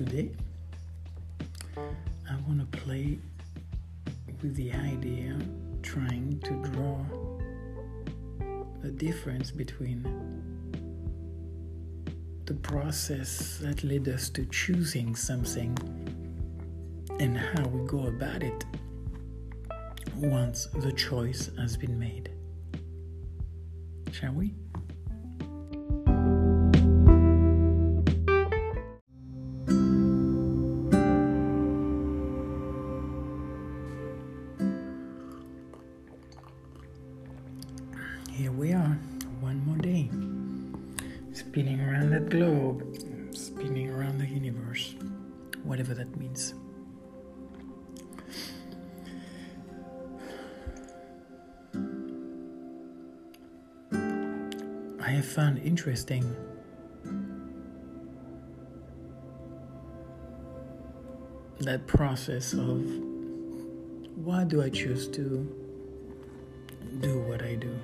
Today, I want to play with the idea trying to draw the difference between the process that led us to choosing something and how we go about it once the choice has been made. Shall we? That process of why do I choose to do what I do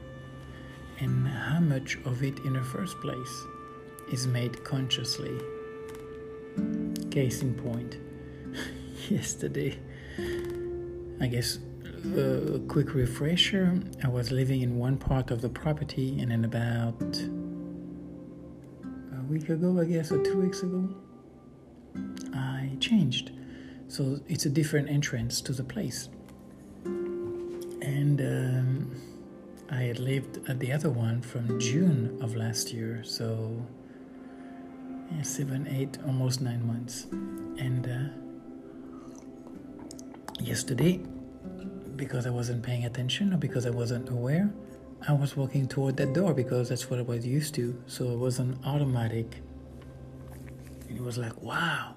and how much of it in the first place is made consciously. Case in point, yesterday, I guess a quick refresher I was living in one part of the property, and in about ago, I guess, or two weeks ago, I changed. So it's a different entrance to the place. And um, I had lived at the other one from June of last year, so yeah, seven, eight, almost nine months. And uh, yesterday, because I wasn't paying attention or because I wasn't aware, I was walking toward that door because that's what I was used to. So it was an automatic. And it was like, wow,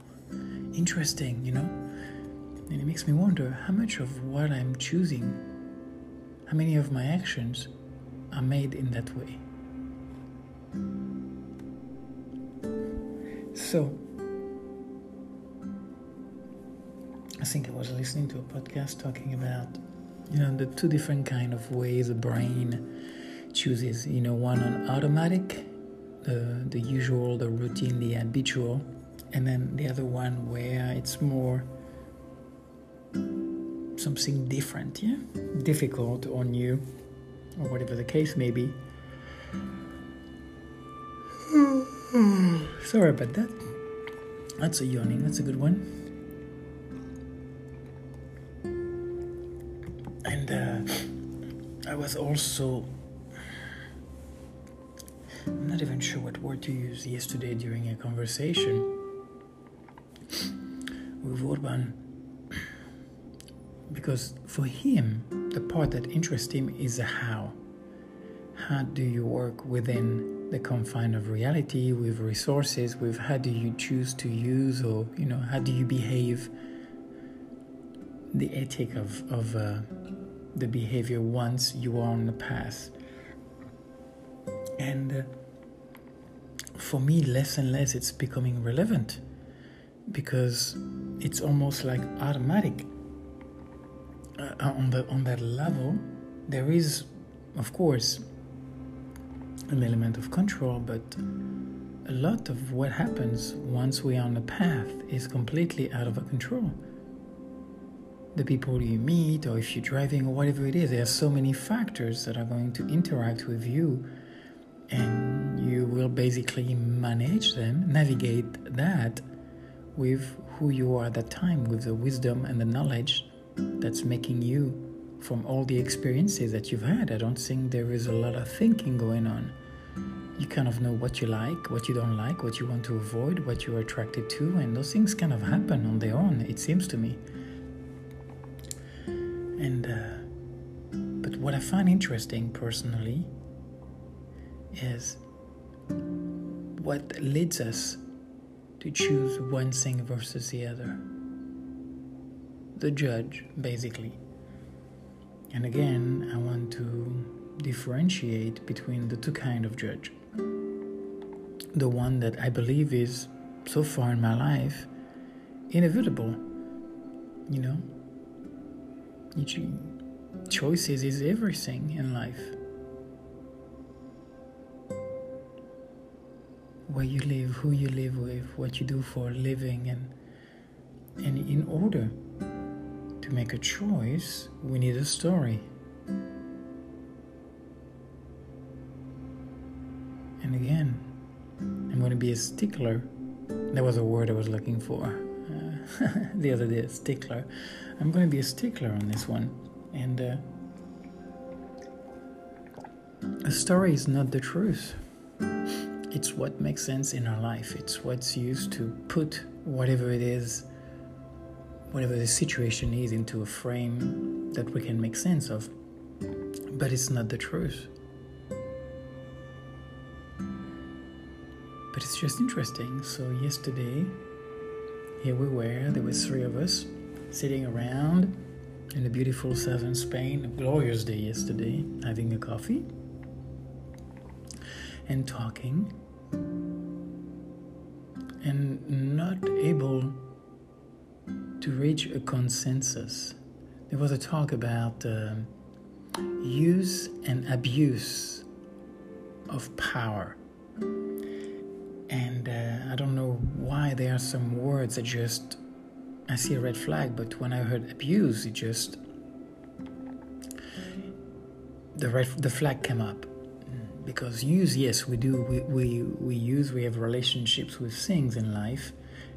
interesting, you know? And it makes me wonder how much of what I'm choosing, how many of my actions are made in that way. So, I think I was listening to a podcast talking about you know the two different kind of ways the brain chooses you know one on automatic the the usual the routine the habitual and then the other one where it's more something different yeah? Difficult or new or whatever the case may be. Sorry about that. That's a yawning. That's a good one was also I'm not even sure what word to use yesterday during a conversation with Orban because for him the part that interests him is the how how do you work within the confine of reality with resources with how do you choose to use or you know how do you behave? The ethic of, of uh, the behavior once you are on the path. And uh, for me, less and less it's becoming relevant because it's almost like automatic. Uh, on the on that level, there is, of course, an element of control, but a lot of what happens once we are on the path is completely out of our control the people you meet, or if you're driving, or whatever it is. There are so many factors that are going to interact with you, and you will basically manage them, navigate that with who you are at that time, with the wisdom and the knowledge that's making you from all the experiences that you've had. I don't think there is a lot of thinking going on. You kind of know what you like, what you don't like, what you want to avoid, what you're attracted to, and those things kind of happen on their own, it seems to me. And uh, but what I find interesting personally is what leads us to choose one thing versus the other. the judge, basically. And again, I want to differentiate between the two kind of judge. The one that I believe is so far in my life inevitable, you know. Choices is everything in life. Where you live, who you live with, what you do for a living, and and in order to make a choice, we need a story. And again, I'm going to be a stickler. That was a word I was looking for the other day, a stickler. I'm going to be a stickler on this one. And uh, a story is not the truth. It's what makes sense in our life. It's what's used to put whatever it is whatever the situation is into a frame that we can make sense of. But it's not the truth. But it's just interesting. So yesterday, here we were, there was three of us sitting around in the beautiful southern Spain, a glorious day yesterday, having a coffee and talking and not able to reach a consensus. There was a talk about uh, use and abuse of power. And uh, I don't know why there are some words that just, I see a red flag, but when I heard abuse, it just, the, red, the flag came up. Because use, yes, we do, we, we, we use, we have relationships with things in life,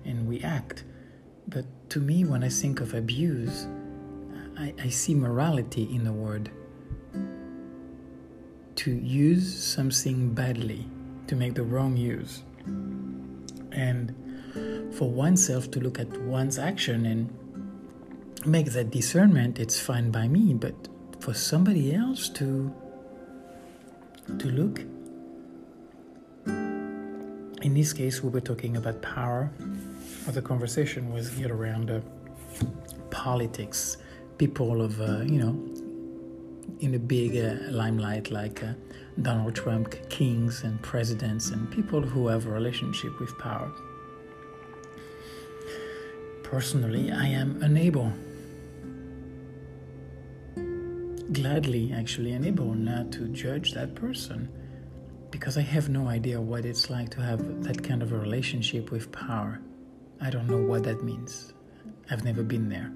and we act but to me, when I think of abuse, I, I see morality in the word. To use something badly, to make the wrong use. And for oneself to look at one's action and make that discernment, it's fine by me. But for somebody else to to look, in this case, we were talking about power of the conversation was geared around uh, politics, people of, uh, you know, in a big uh, limelight like uh, Donald Trump, kings and presidents, and people who have a relationship with power. Personally, I am unable, gladly actually unable not to judge that person because I have no idea what it's like to have that kind of a relationship with power. I don't know what that means. I've never been there.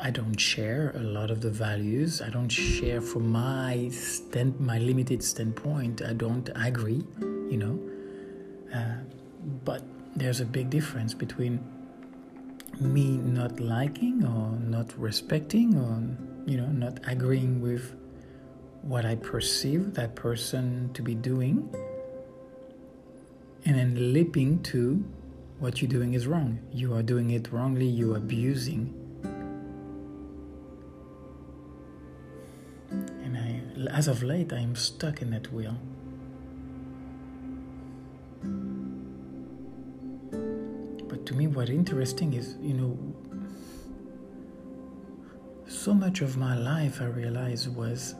I don't share a lot of the values. I don't share from my stand, my limited standpoint. I don't agree, you know. Uh, but there's a big difference between me not liking or not respecting or you know not agreeing with what I perceive that person to be doing and then leaping to what you're doing is wrong. You are doing it wrongly, you're abusing. As of late, I am stuck in that wheel. But to me, what's interesting is, you know, so much of my life I realized was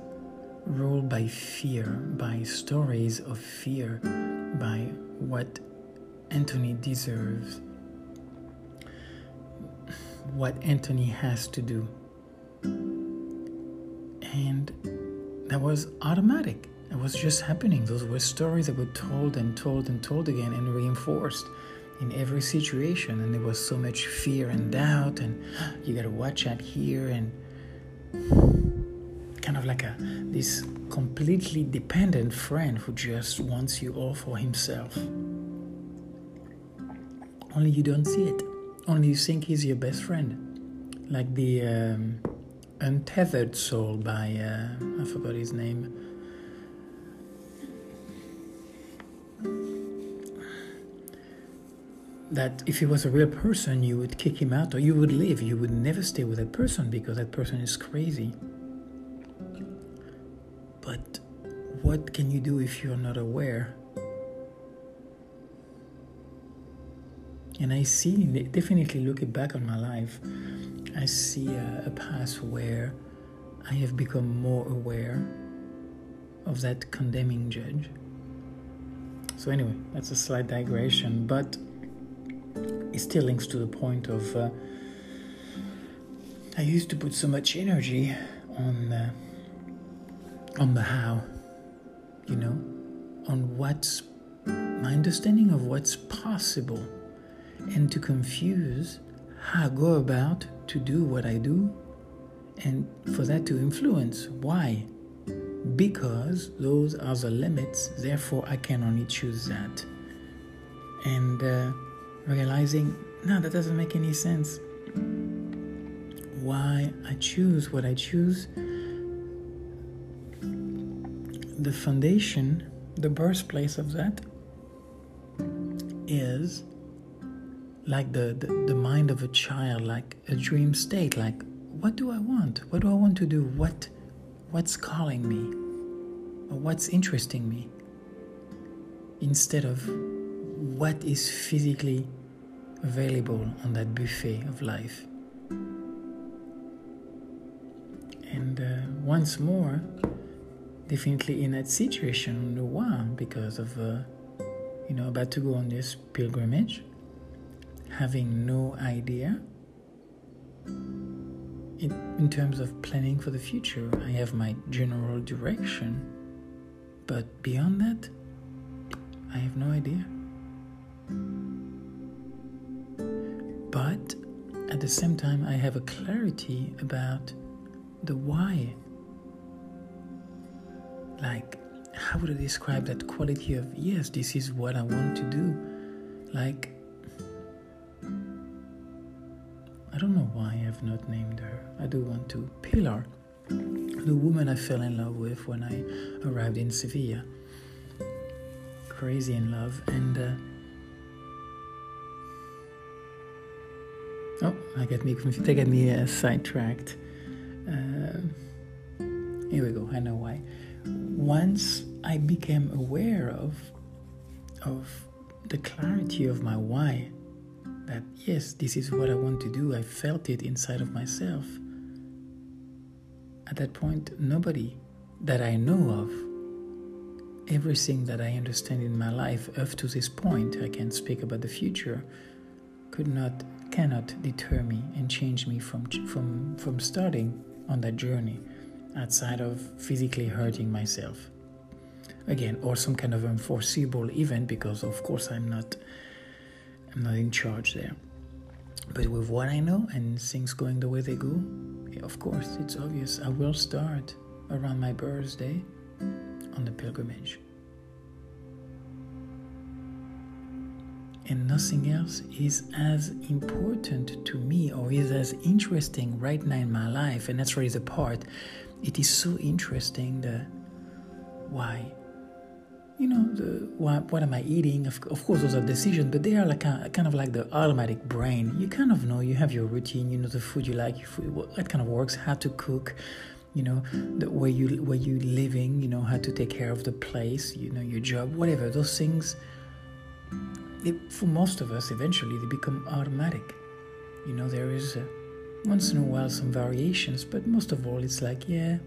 ruled by fear, by stories of fear, by what Anthony deserves, what Anthony has to do. And that was automatic. It was just happening. Those were stories that were told and told and told again and reinforced in every situation. And there was so much fear and doubt, and you gotta watch out here, and kind of like a this completely dependent friend who just wants you all for himself. Only you don't see it. Only you think he's your best friend. Like the um, Untethered Soul by, uh, I forgot his name. That if he was a real person, you would kick him out or you would leave. You would never stay with that person because that person is crazy. But what can you do if you're not aware And I see, definitely looking back on my life, I see a, a past where I have become more aware of that condemning judge. So, anyway, that's a slight digression, but it still links to the point of uh, I used to put so much energy on uh, on the how, you know, on what's my understanding of what's possible, and to confuse how I go about to do what I do, and for that to influence why. Because those are the limits, therefore I can only choose that. And uh, realizing, no, that doesn't make any sense. Why I choose what I choose the foundation, the birthplace of that, is like the, the, the, mind of a child, like a dream state, like what do I want? What do I want to do? What what's calling me? Or what's interesting me? Instead of what is physically available on that buffet of life. And uh, once more, definitely in that situation one because of uh, you know about to go on this pilgrimage having no idea in, in terms of planning for the future. I have my general direction but beyond that i have no idea. But at the same time i have a clarity about the why. Like how would I describe that quality of yes, this is what I want to do? Like I don't know why I have not named her. I do want to. Pilar, the woman I fell in love with when I arrived in Sevilla. Crazy in love and uh, Oh, I get me. They get me uh, sidetracked. Uh, here we go. I know why once I became aware of of the clarity of my why, that yes, this is what I want to do, I felt it inside of myself. At that point, nobody that I know of, everything that I understand in my life up to this point, I can speak about the future, could not, cannot deter me and change me from from from starting on that journey outside of physically hurting myself. Again, or some kind of unforeseeable event because of course I'm not I'm not in charge there. But with what I know and things going the way they go, of course it's obvious I will start around my birthday on the pilgrimage. and nothing else is as important to me or is as interesting right now in my life and that's really the part it is so interesting the why you know the what, what am i eating? Of, of course those are decisions but they are like a, kind of like the automatic brain. You kind of know you have your routine you know the food you like what kind of works how to cook you know the where you where you living you know how to take care of the place you know your job whatever those things it, for most of us eventually they become automatic. You know there is a, once in a while some variations, but most of all, it's like, yeah,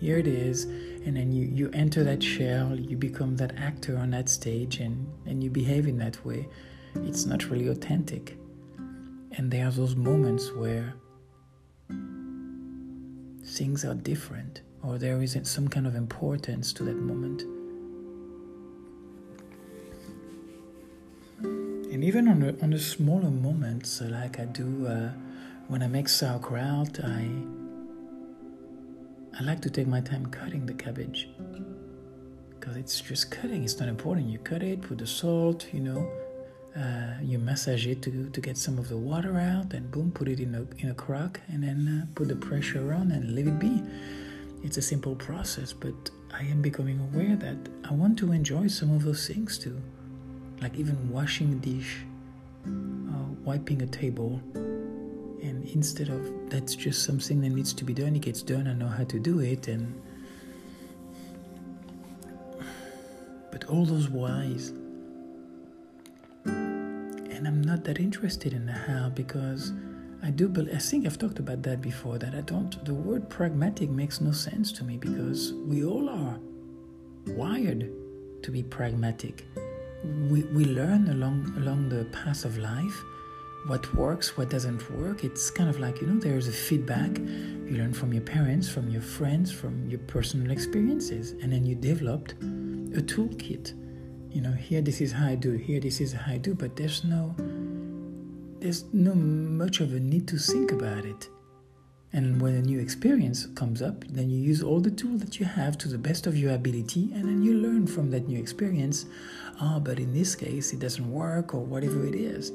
here it is. And then you, you enter that shell, you become that actor on that stage, and, and you behave in that way. It's not really authentic. And there are those moments where things are different, or there isn't some kind of importance to that moment. And even on the, on the smaller moments, like I do. Uh, when I make sauerkraut, I I like to take my time cutting the cabbage because it's just cutting. It's not important. You cut it, put the salt, you know, uh, you massage it to, to get some of the water out, and boom, put it in a in a crock, and then uh, put the pressure on and leave it be. It's a simple process, but I am becoming aware that I want to enjoy some of those things too, like even washing a dish, uh, wiping a table and instead of that's just something that needs to be done it gets done i know how to do it and but all those whys and I'm not that interested in the how because I do believe, I think I've talked about that before that I don't the word pragmatic makes no sense to me because we all are wired to be pragmatic. We, we learn along along the path of life what works, what doesn't work. It's kind of like, you know, there's a feedback. You learn from your parents, from your friends, from your personal experiences, and then you developed a toolkit. You know, here this is how I do, here this is how I do, but there's no there's no much of a need to think about it. And when a new experience comes up, then you use all the tools that you have to the best of your ability, and then you learn from that new experience. Ah, oh, but in this case, it doesn't work, or whatever it is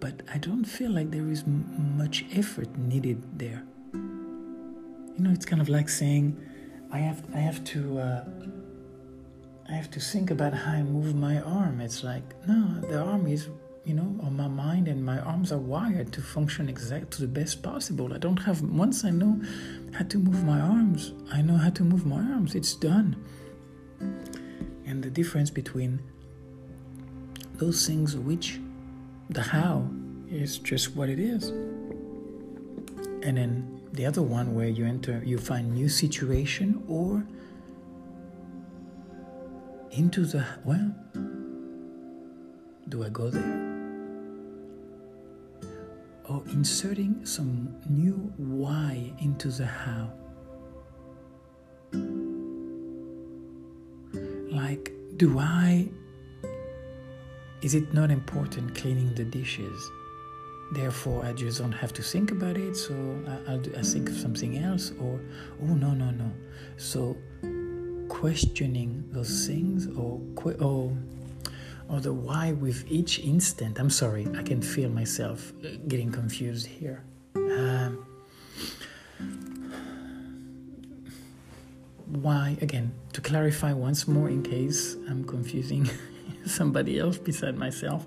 but I don't feel like there is m- much effort needed there. You know, it's kind of like saying, I have I have to uh, I have to think about how I move my arm. It's like no, the arm is you know on my mind, and my arms are wired to function exact to the best possible. I don't have once I know how to move my arms, I know how to move my arms. It's done. And the difference between those things which the how is just what it is. And then the other one where you enter, you find new situation or into the, well, do I go there? Or inserting some new why into the how. Like, do I is it not important cleaning the dishes? Therefore, I just don't have to think about it, so I, will I think of something else, or oh no no no. So questioning those things, or or or the why with each instant. I'm sorry, I can feel myself uh, getting confused here. Um, why again? To clarify once more, in case I'm confusing. somebody else beside myself.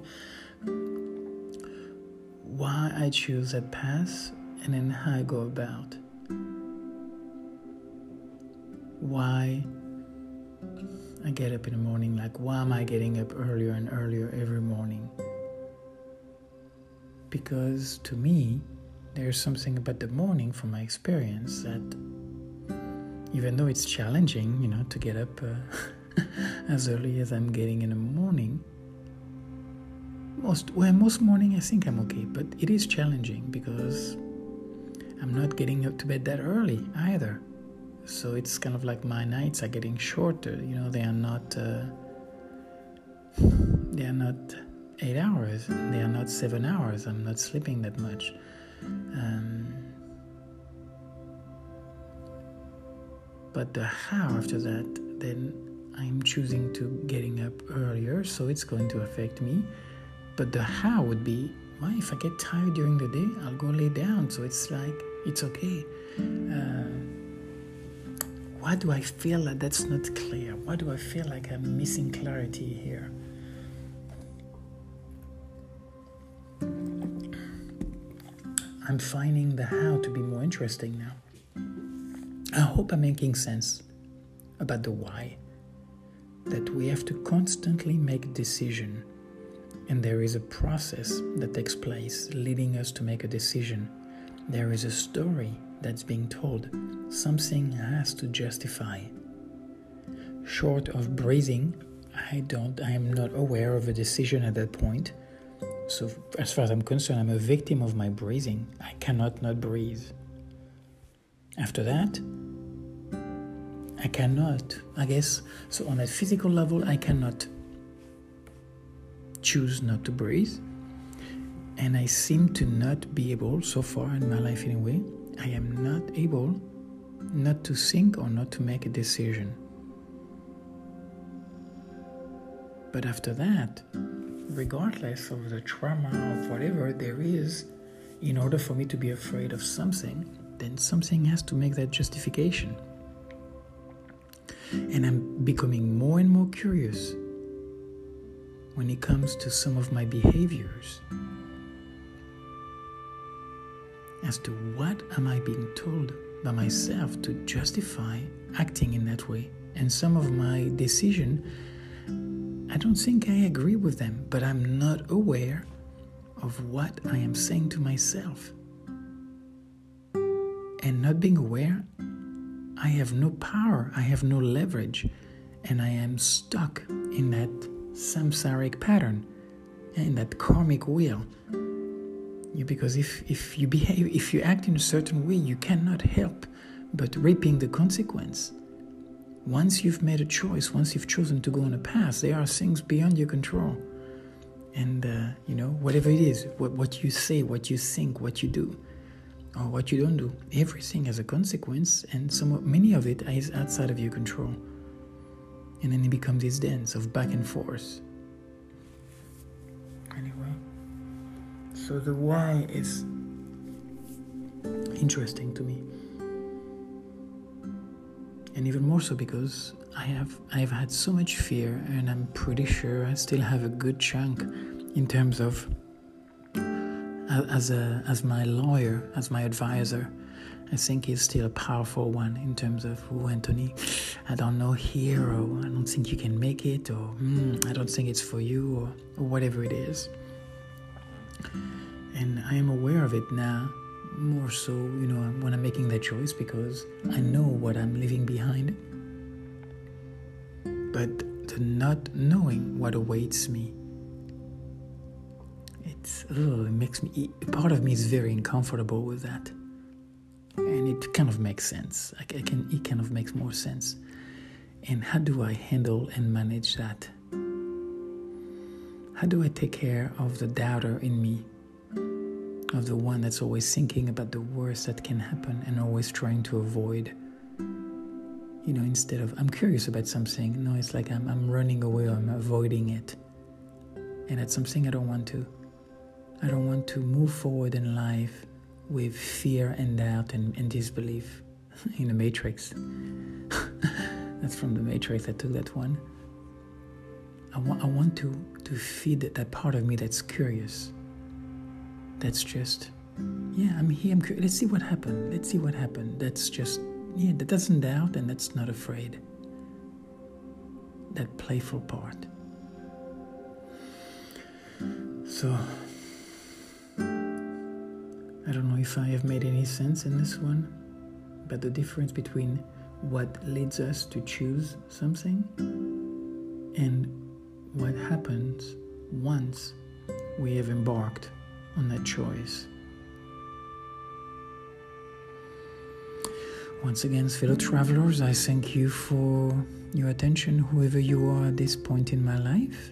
Why I choose a path and then how I go about. Why I get up in the morning, like why am I getting up earlier and earlier every morning? Because to me, there's something about the morning from my experience that even though it's challenging, you know, to get up uh, as early as I'm getting in the morning. Most well, most morning I think I'm okay, but it is challenging because I'm not getting up to bed that early either. So it's kind of like my nights are getting shorter. You know, they are not uh, they are not eight hours. They are not seven hours. I'm not sleeping that much. Um, but the how after that, then I'm choosing to getting up earlier, so it's going to affect me. But the how would be, why if I get tired during the day, I'll go lay down. So it's like it's okay. Uh, why do I feel that that's not clear? Why do I feel like I'm missing clarity here? I'm finding the how to be more interesting now. I hope I'm making sense about the why that we have to constantly make decision. And there is a process that takes place leading us to make a decision. There is a story that's being told. Something has to justify. Short of breathing i don't i am not aware of a decision at that point. So as far as i'm concerned i'm a victim of my breathing. I cannot not breathe. After that I cannot, I guess, so on a physical level, I cannot choose not to breathe. And I seem to not be able, so far in my life anyway, I am not able not to think or not to make a decision. But after that, regardless of the trauma of whatever there is, in order for me to be afraid of something, then something has to make that justification. And I'm becoming more and more curious when it comes to some of my behaviors as to what am I being told by myself to justify acting in that way. And some of my decision I don't think I agree with them, but I'm not aware of what I am saying to myself. And not being aware, I have no power, I have no leverage, and I am stuck in that samsaric pattern, in that karmic wheel. Because if, if you behave, if you act in a certain way, you cannot help but reaping the consequence. Once you've made a choice, once you've chosen to go on a path, there are things beyond your control. And, uh, you know, whatever it is, what, what you say, what you think, what you do, or what you don't do, everything has a consequence, and some, many of it is outside of your control. And then it becomes this dance of back and forth. Anyway, so the why is interesting to me and even more so because I have I've had so much fear, and I'm pretty sure I still have a good chunk in terms of as a as my lawyer, as my advisor. I think he's still a powerful one in terms of, oh, Anthony, I don't know here, or I don't think you can make it, or mm, I don't think it's for you, or, or whatever it is. And I am aware of it now more so, you know, when I'm making that choice because I know what I'm leaving behind. But the not knowing what awaits me, it's, it makes me, part of me is very uncomfortable with that. And it kind of makes sense. I can, it kind of makes more sense. And how do I handle and manage that? How do I take care of the doubter in me of the one that's always thinking about the worst that can happen and always trying to avoid. You know, instead of I'm curious about something, no, it's like I'm, I'm running away or I'm avoiding it. And it's something I don't want to. I don't want to move forward in life with fear and doubt and, and disbelief in the Matrix. that's from the Matrix, I took that one. I want, I want to, to feed that part of me that's curious that's just, yeah, I'm here. I'm. Let's see what happened. Let's see what happened. That's just, yeah, that doesn't doubt and that's not afraid. That playful part. So, don't know if I have made any sense in this one, but the difference between what leads us to choose something and what happens once we have embarked on that choice. Once again, fellow travelers, I thank you for your attention, whoever you are at this point in my life.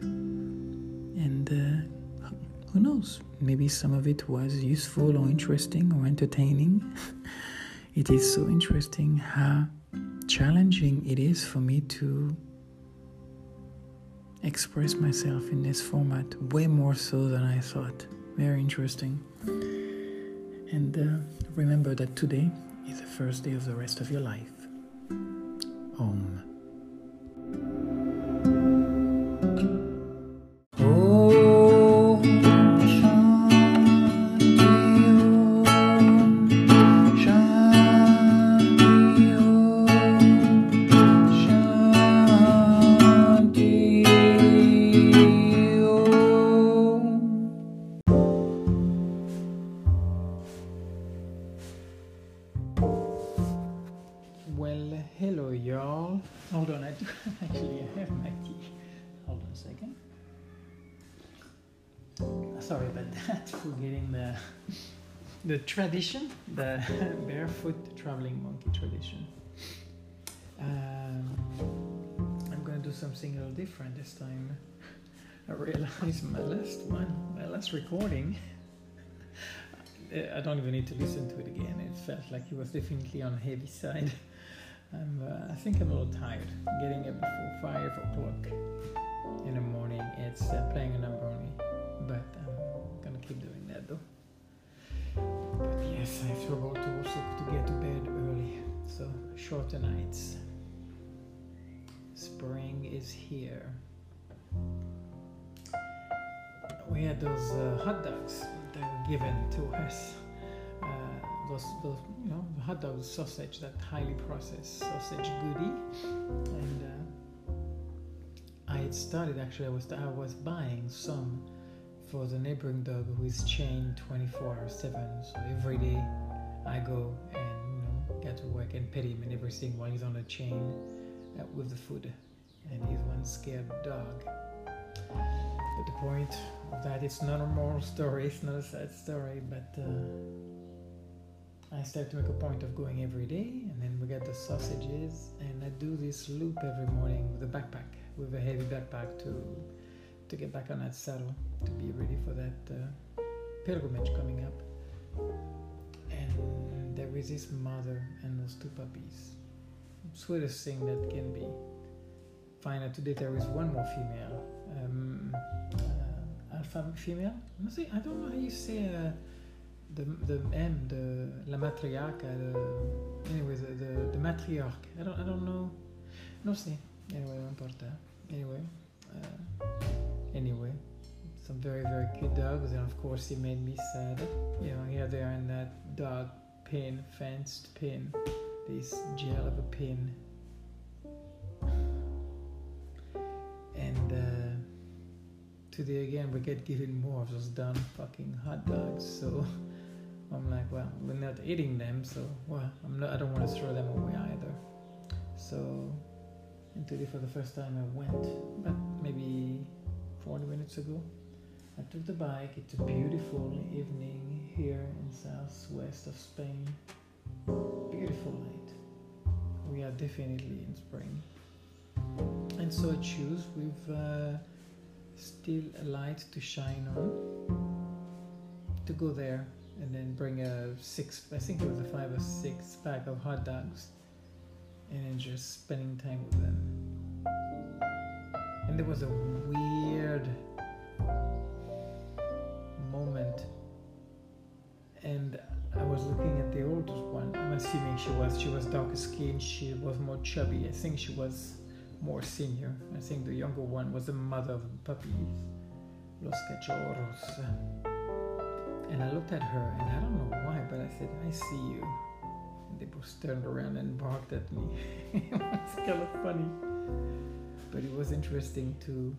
Who knows, maybe some of it was useful or interesting or entertaining. it is so interesting how challenging it is for me to express myself in this format, way more so than I thought. Very interesting. And uh, remember that today is the first day of the rest of your life. Om. the the tradition, the barefoot traveling monkey tradition. Um, I'm gonna do something a little different this time. I realized my last one, my last recording. I don't even need to listen to it again. It felt like it was definitely on heavy side. I'm, uh, I think I'm a little tired. Getting up before five o'clock in the morning. It's uh, playing a number on me, but I'm gonna keep doing that though. But yes, I to also to get to bed early, so shorter nights. Spring is here. We had those uh, hot dogs that were given to us. Uh, those, those, you know, hot dog sausage, that highly processed sausage goodie, and uh, I had started actually. I was I was buying some for the neighboring dog who is chained 24 hours 7. So every day I go and you know get to work and pet him and everything while he's on a chain uh, with the food. And he's one scared dog. But the point of that, it's not a moral story, it's not a sad story, but uh, I start to make a point of going every day, and then we get the sausages, and I do this loop every morning with a backpack, with a heavy backpack to to get back on that saddle, to be ready for that uh, pilgrimage coming up. And there is this mother and those two puppies. Sweetest thing that can be. Find out today there is one more female, um, uh, alpha female. I don't know how you say. Uh, the the M, the la matriarca, the anyway, the, the, the matriarch. I don't I don't know. No sé. Anyway, no importa. Anyway, uh, anyway, some very very cute dogs, and of course he made me sad. You know, here they are in that dog pin, fenced pin, this gel of a pin, and. Uh, today again we get given more of those damn fucking hot dogs so I'm like, well, we're not eating them, so well, I'm not. I don't want to throw them away either. So, and today for the first time I went, but maybe 40 minutes ago. I took the bike. It's a beautiful evening here in southwest of Spain. Beautiful night. We are definitely in spring. And so I choose with uh, still a light to shine on to go there and then bring a six, I think it was a five or six pack of hot dogs, and then just spending time with them. And there was a weird moment, and I was looking at the oldest one. I'm assuming she was she was darker skinned. She was more chubby. I think she was more senior. I think the younger one was the mother of the puppies, los cachorros. And I looked at her, and I don't know why, but I said, I see you. And they both turned around and barked at me. it was kind of funny. But it was interesting to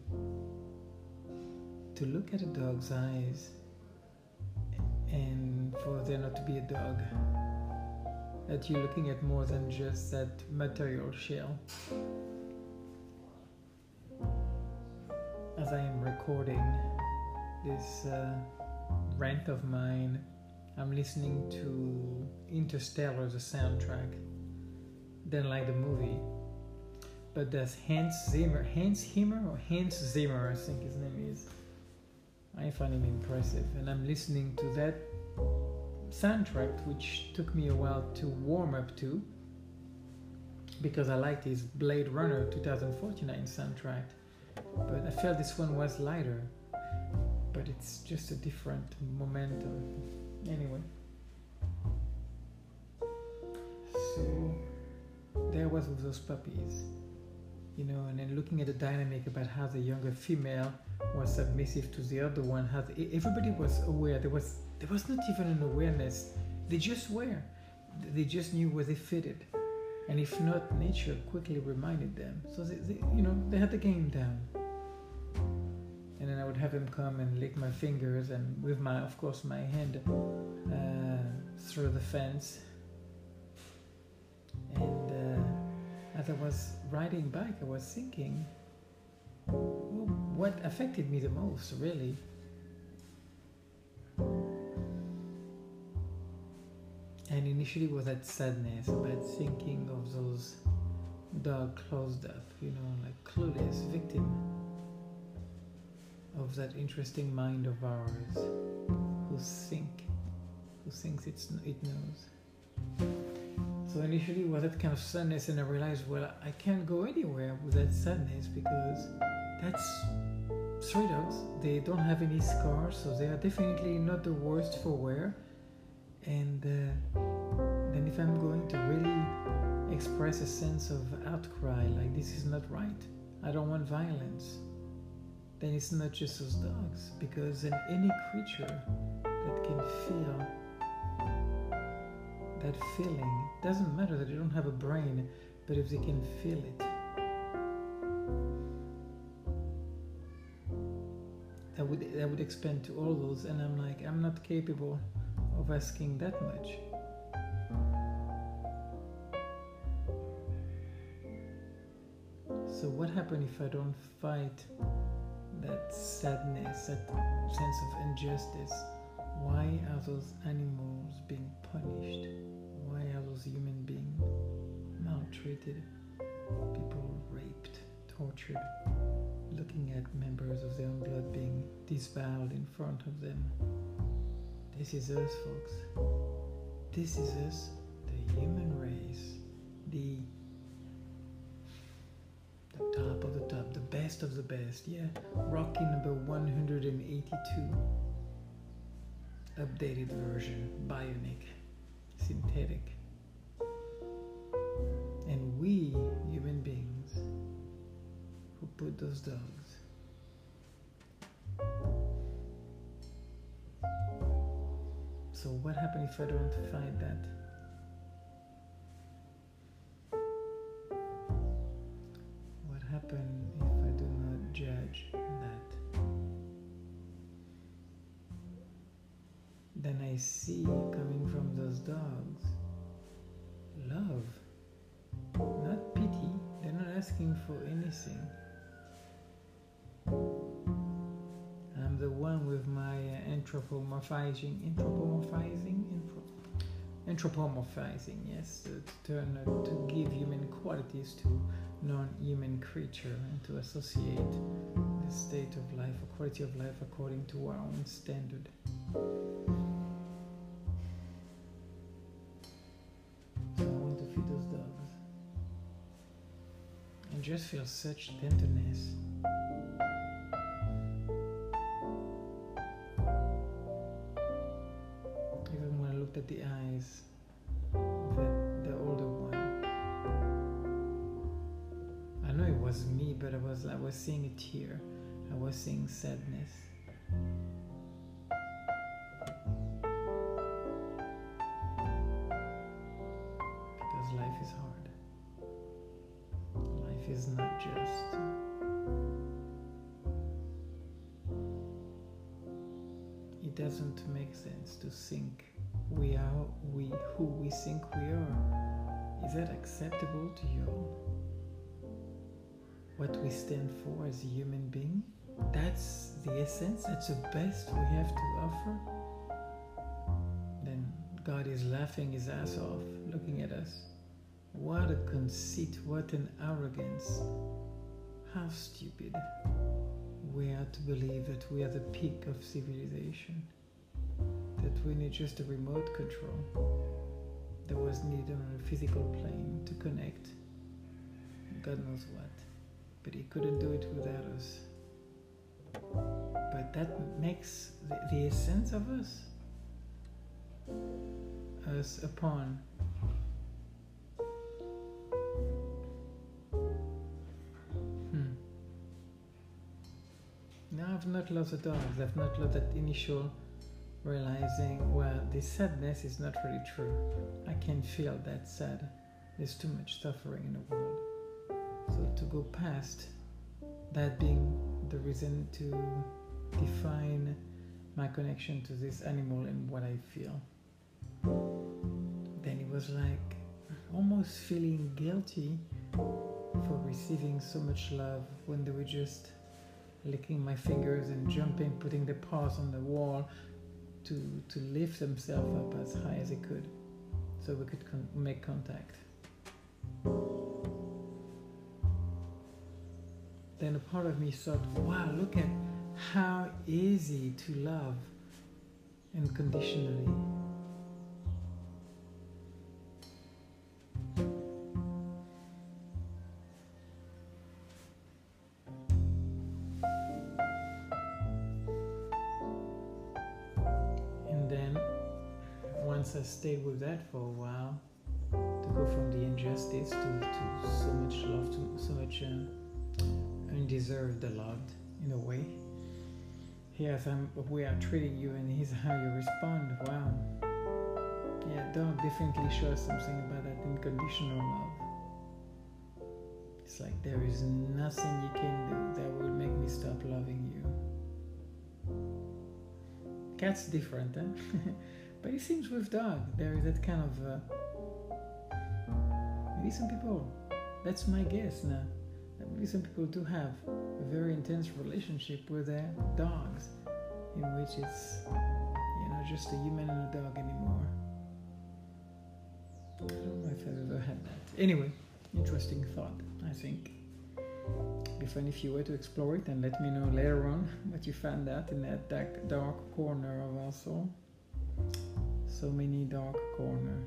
to look at a dog's eyes and for there not to be a dog. That you're looking at more than just that material shell. As I am recording this uh, rant of mine, I'm listening to Interstellar, the soundtrack. Didn't like the movie. But that's Hans Zimmer. Hans Zimmer or Hans Zimmer, I think his name is. I find him impressive. And I'm listening to that soundtrack, which took me a while to warm up to. Because I liked his Blade Runner 2049 soundtrack. But I felt this one was lighter but it's just a different momentum anyway so there was with those puppies you know and then looking at the dynamic about how the younger female was submissive to the other one. Had everybody was aware. There was there was not even an awareness. They just were. They just knew where they fitted. And if not nature quickly reminded them. So they, they you know they had the game down. And then I would have him come and lick my fingers and with my, of course, my hand uh, through the fence. And uh, as I was riding back I was thinking, well, what affected me the most, really? And initially was that sadness about thinking of those dog closed up, you know, like clueless victim of that interesting mind of ours who think, who thinks it's, it knows. So initially was that kind of sadness and I realized, well, I can't go anywhere with that sadness because that's stray dogs. They don't have any scars, so they are definitely not the worst for wear. And uh, then if I'm going to really express a sense of outcry, like this is not right, I don't want violence then it's not just those dogs, because in any creature that can feel that feeling, It doesn't matter that they don't have a brain, but if they can feel it, that would expand to all those, and I'm like, I'm not capable of asking that much. So, what happens if I don't fight that sadness, that sense of injustice? Why are those animals being punished? Why are those human beings maltreated? People raped, tortured, looking at members of their own blood being disemboweled in front of them. This is us, folks. This is us, the human race, the the top of the top, the best of the best. Yeah, Rocky number 182 updated version, bionic, synthetic. And we, human beings, who put those dogs. So, what happens if I don't find that? I'm the one with my uh, anthropomorphizing, anthropomorphizing, anthropomorphizing, yes, to turn uh, to give human qualities to non-human creature and to associate the state of life or quality of life according to our own standard. Just feel such tenderness. Even when I looked at the eyes of the, the older one, I know it was me, but I was I was seeing a tear. I was seeing sadness. Think we are. Is that acceptable to you? What we stand for as a human being? That's the essence, that's the best we have to offer. Then God is laughing his ass off, looking at us. What a conceit, what an arrogance. How stupid we are to believe that we are the peak of civilization, that we need just a remote control. There was need on a physical plane to connect. God knows what. But He couldn't do it without us. But that makes the, the essence of us us upon Hmm. No, I've not lost the dogs. I've not lost that initial realizing, well, this sadness is not really true. I can feel that sad. There's too much suffering in the world. So to go past that being the reason to define my connection to this animal and what I feel. Then it was like almost feeling guilty for receiving so much love when they were just licking my fingers and jumping, putting their paws on the wall to, to lift themselves up as high as they could so we could con- make contact. Then a part of me thought, wow, look at how easy to love unconditionally. For a while, to go from the injustice to, to so much love, to so much uh, undeserved love in a way. Here's um, we are treating you, and here's how you respond. Wow. Yeah, dog definitely shows something about that unconditional love. It's like there is nothing you can do that will make me stop loving you. Cat's different, eh? but it seems with dog there is that kind of. Uh, maybe some people. That's my guess now. Maybe some people do have a very intense relationship with their dogs, in which it's you know just a human and a dog anymore. I don't know if I've ever had that. Anyway, interesting thought. I think. Be fun if you were to explore it and let me know later on what you found out in that dark, dark corner of our soul. So many dark corner.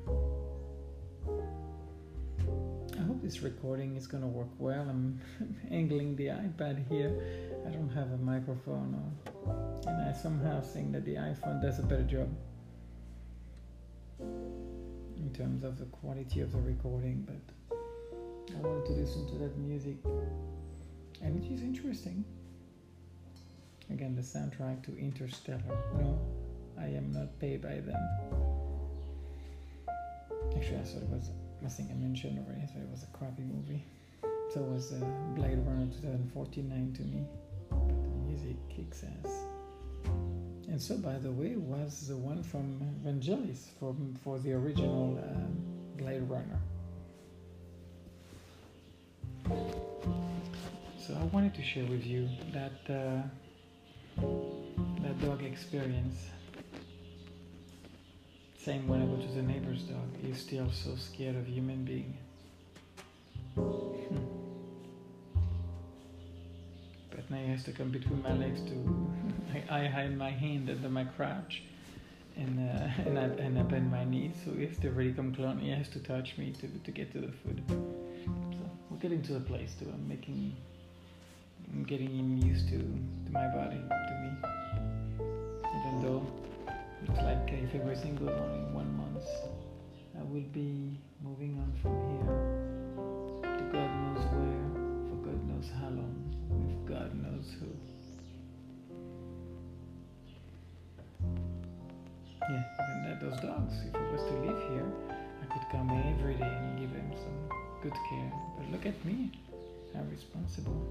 I hope this recording is gonna work well. I'm angling the iPad here. I don't have a microphone on. And I somehow think that the iPhone does a better job in terms of the quality of the recording, but I wanted to listen to that music and it is interesting. Again, the soundtrack to Interstellar. No, I am not paid by them. Actually, I thought it was, I think I mentioned already, thought it was a crappy movie. So it was uh, Blade Runner 2049 to me. But the music kicks ass. And so, by the way, was the one from Vangelis from, for the original um, Blade Runner. So I wanted to share with you that uh, that dog experience. Same when I go to the neighbor's dog, he's still so scared of human being. Hmm. But now he has to come between my legs to. I, I hide my hand under my crouch, and uh, and I and I bend my knees, so he has to really come close. He has to touch me to to get to the food. So we're getting to the place too. I'm making I'm getting him used to, to my body, to me. Even though it's like if everything goes on in one month, I will be moving on from here to God knows where, for God knows how long, with God knows who. Yeah, and that those dogs, if I was to live here, I could come every day and give them some good care. But look at me, I'm responsible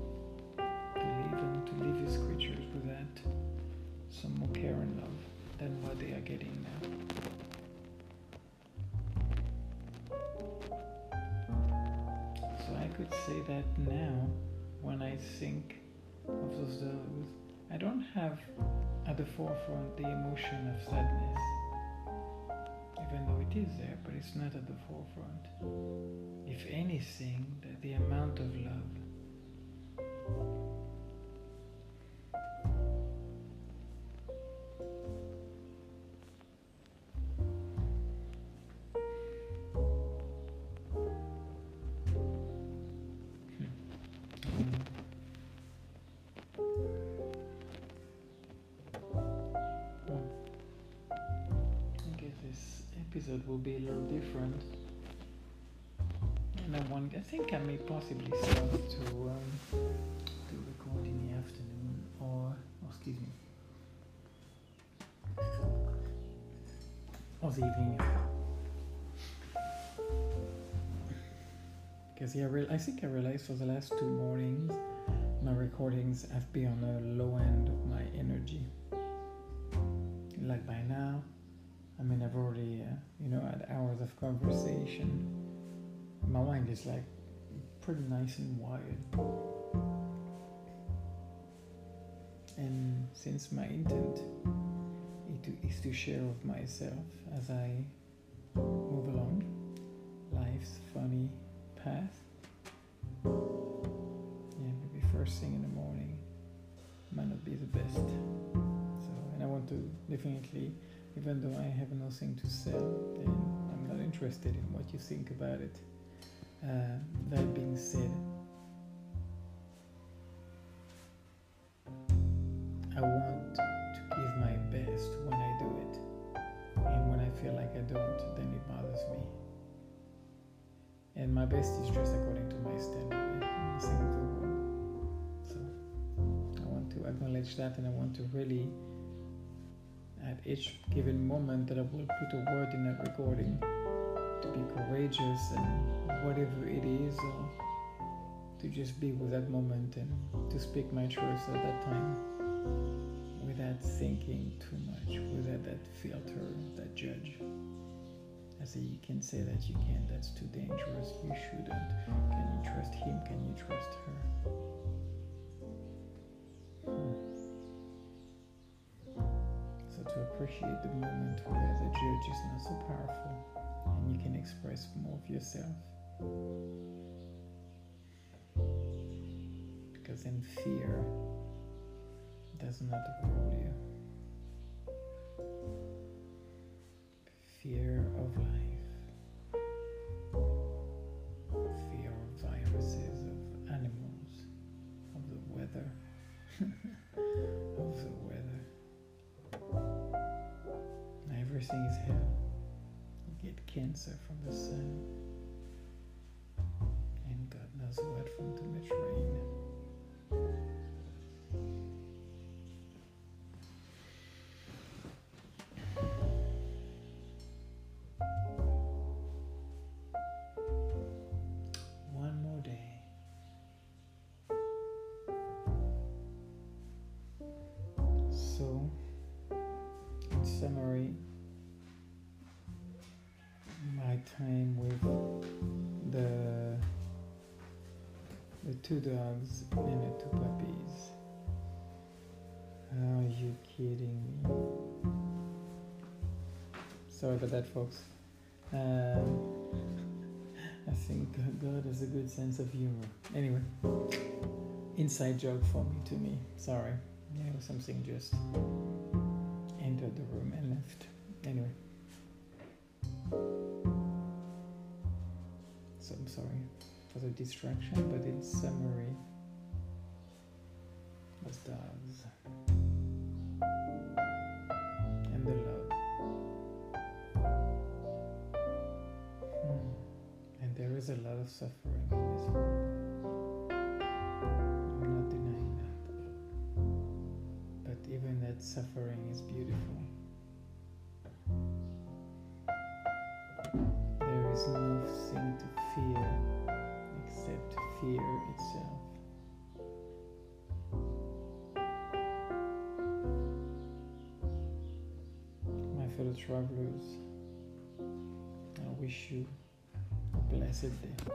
to leave them, to leave these creatures without some more care and love than what they are getting now. So I could say that now, when I think of those dogs, I don't have at the forefront the emotion of sadness. Even though it is there, but it's not at the forefront. If anything, the amount of love be a little different. And I want, I think I may possibly start to um, to record in the afternoon or, oh, excuse me, or the evening. Because yeah, I think I realized for the last two mornings, my recordings have been on the low end of my energy. Like by now, I mean, I've already, uh, you know, had hours of conversation. My mind is like pretty nice and wired. And since my intent is to share with myself as I move along life's funny path, yeah, maybe first thing in the morning might not be the best. So, and I want to definitely even though I have nothing to sell, then I'm not interested in what you think about it. Uh, that being said, I want to give my best when I do it. And when I feel like I don't, then it bothers me. And my best is just according to my standard. So I want to acknowledge that and I want to really at each given moment that I will put a word in that recording to be courageous and whatever it is, or to just be with that moment and to speak my truth at that time without thinking too much, without that filter, that judge. I say you can say that you can, that's too dangerous, you shouldn't. Can you trust him? Can you trust her? To appreciate the moment where the judge is not so powerful and you can express more of yourself. Because then fear does not rule you. Fear of life, Is hell. You get cancer from the sun, and God knows what from too much two dogs and two puppies. Are you kidding me? Sorry about that, folks. Um, I think God has a good sense of humor. Anyway, inside joke for me, to me. Sorry. Know, something just entered the room and left. Anyway. So I'm sorry for the distraction, but in summary, those dogs and the love. Hmm. And there is a lot of suffering in this world. Not denying that. But even that suffering is beautiful. Travelers, I wish you a blessed day.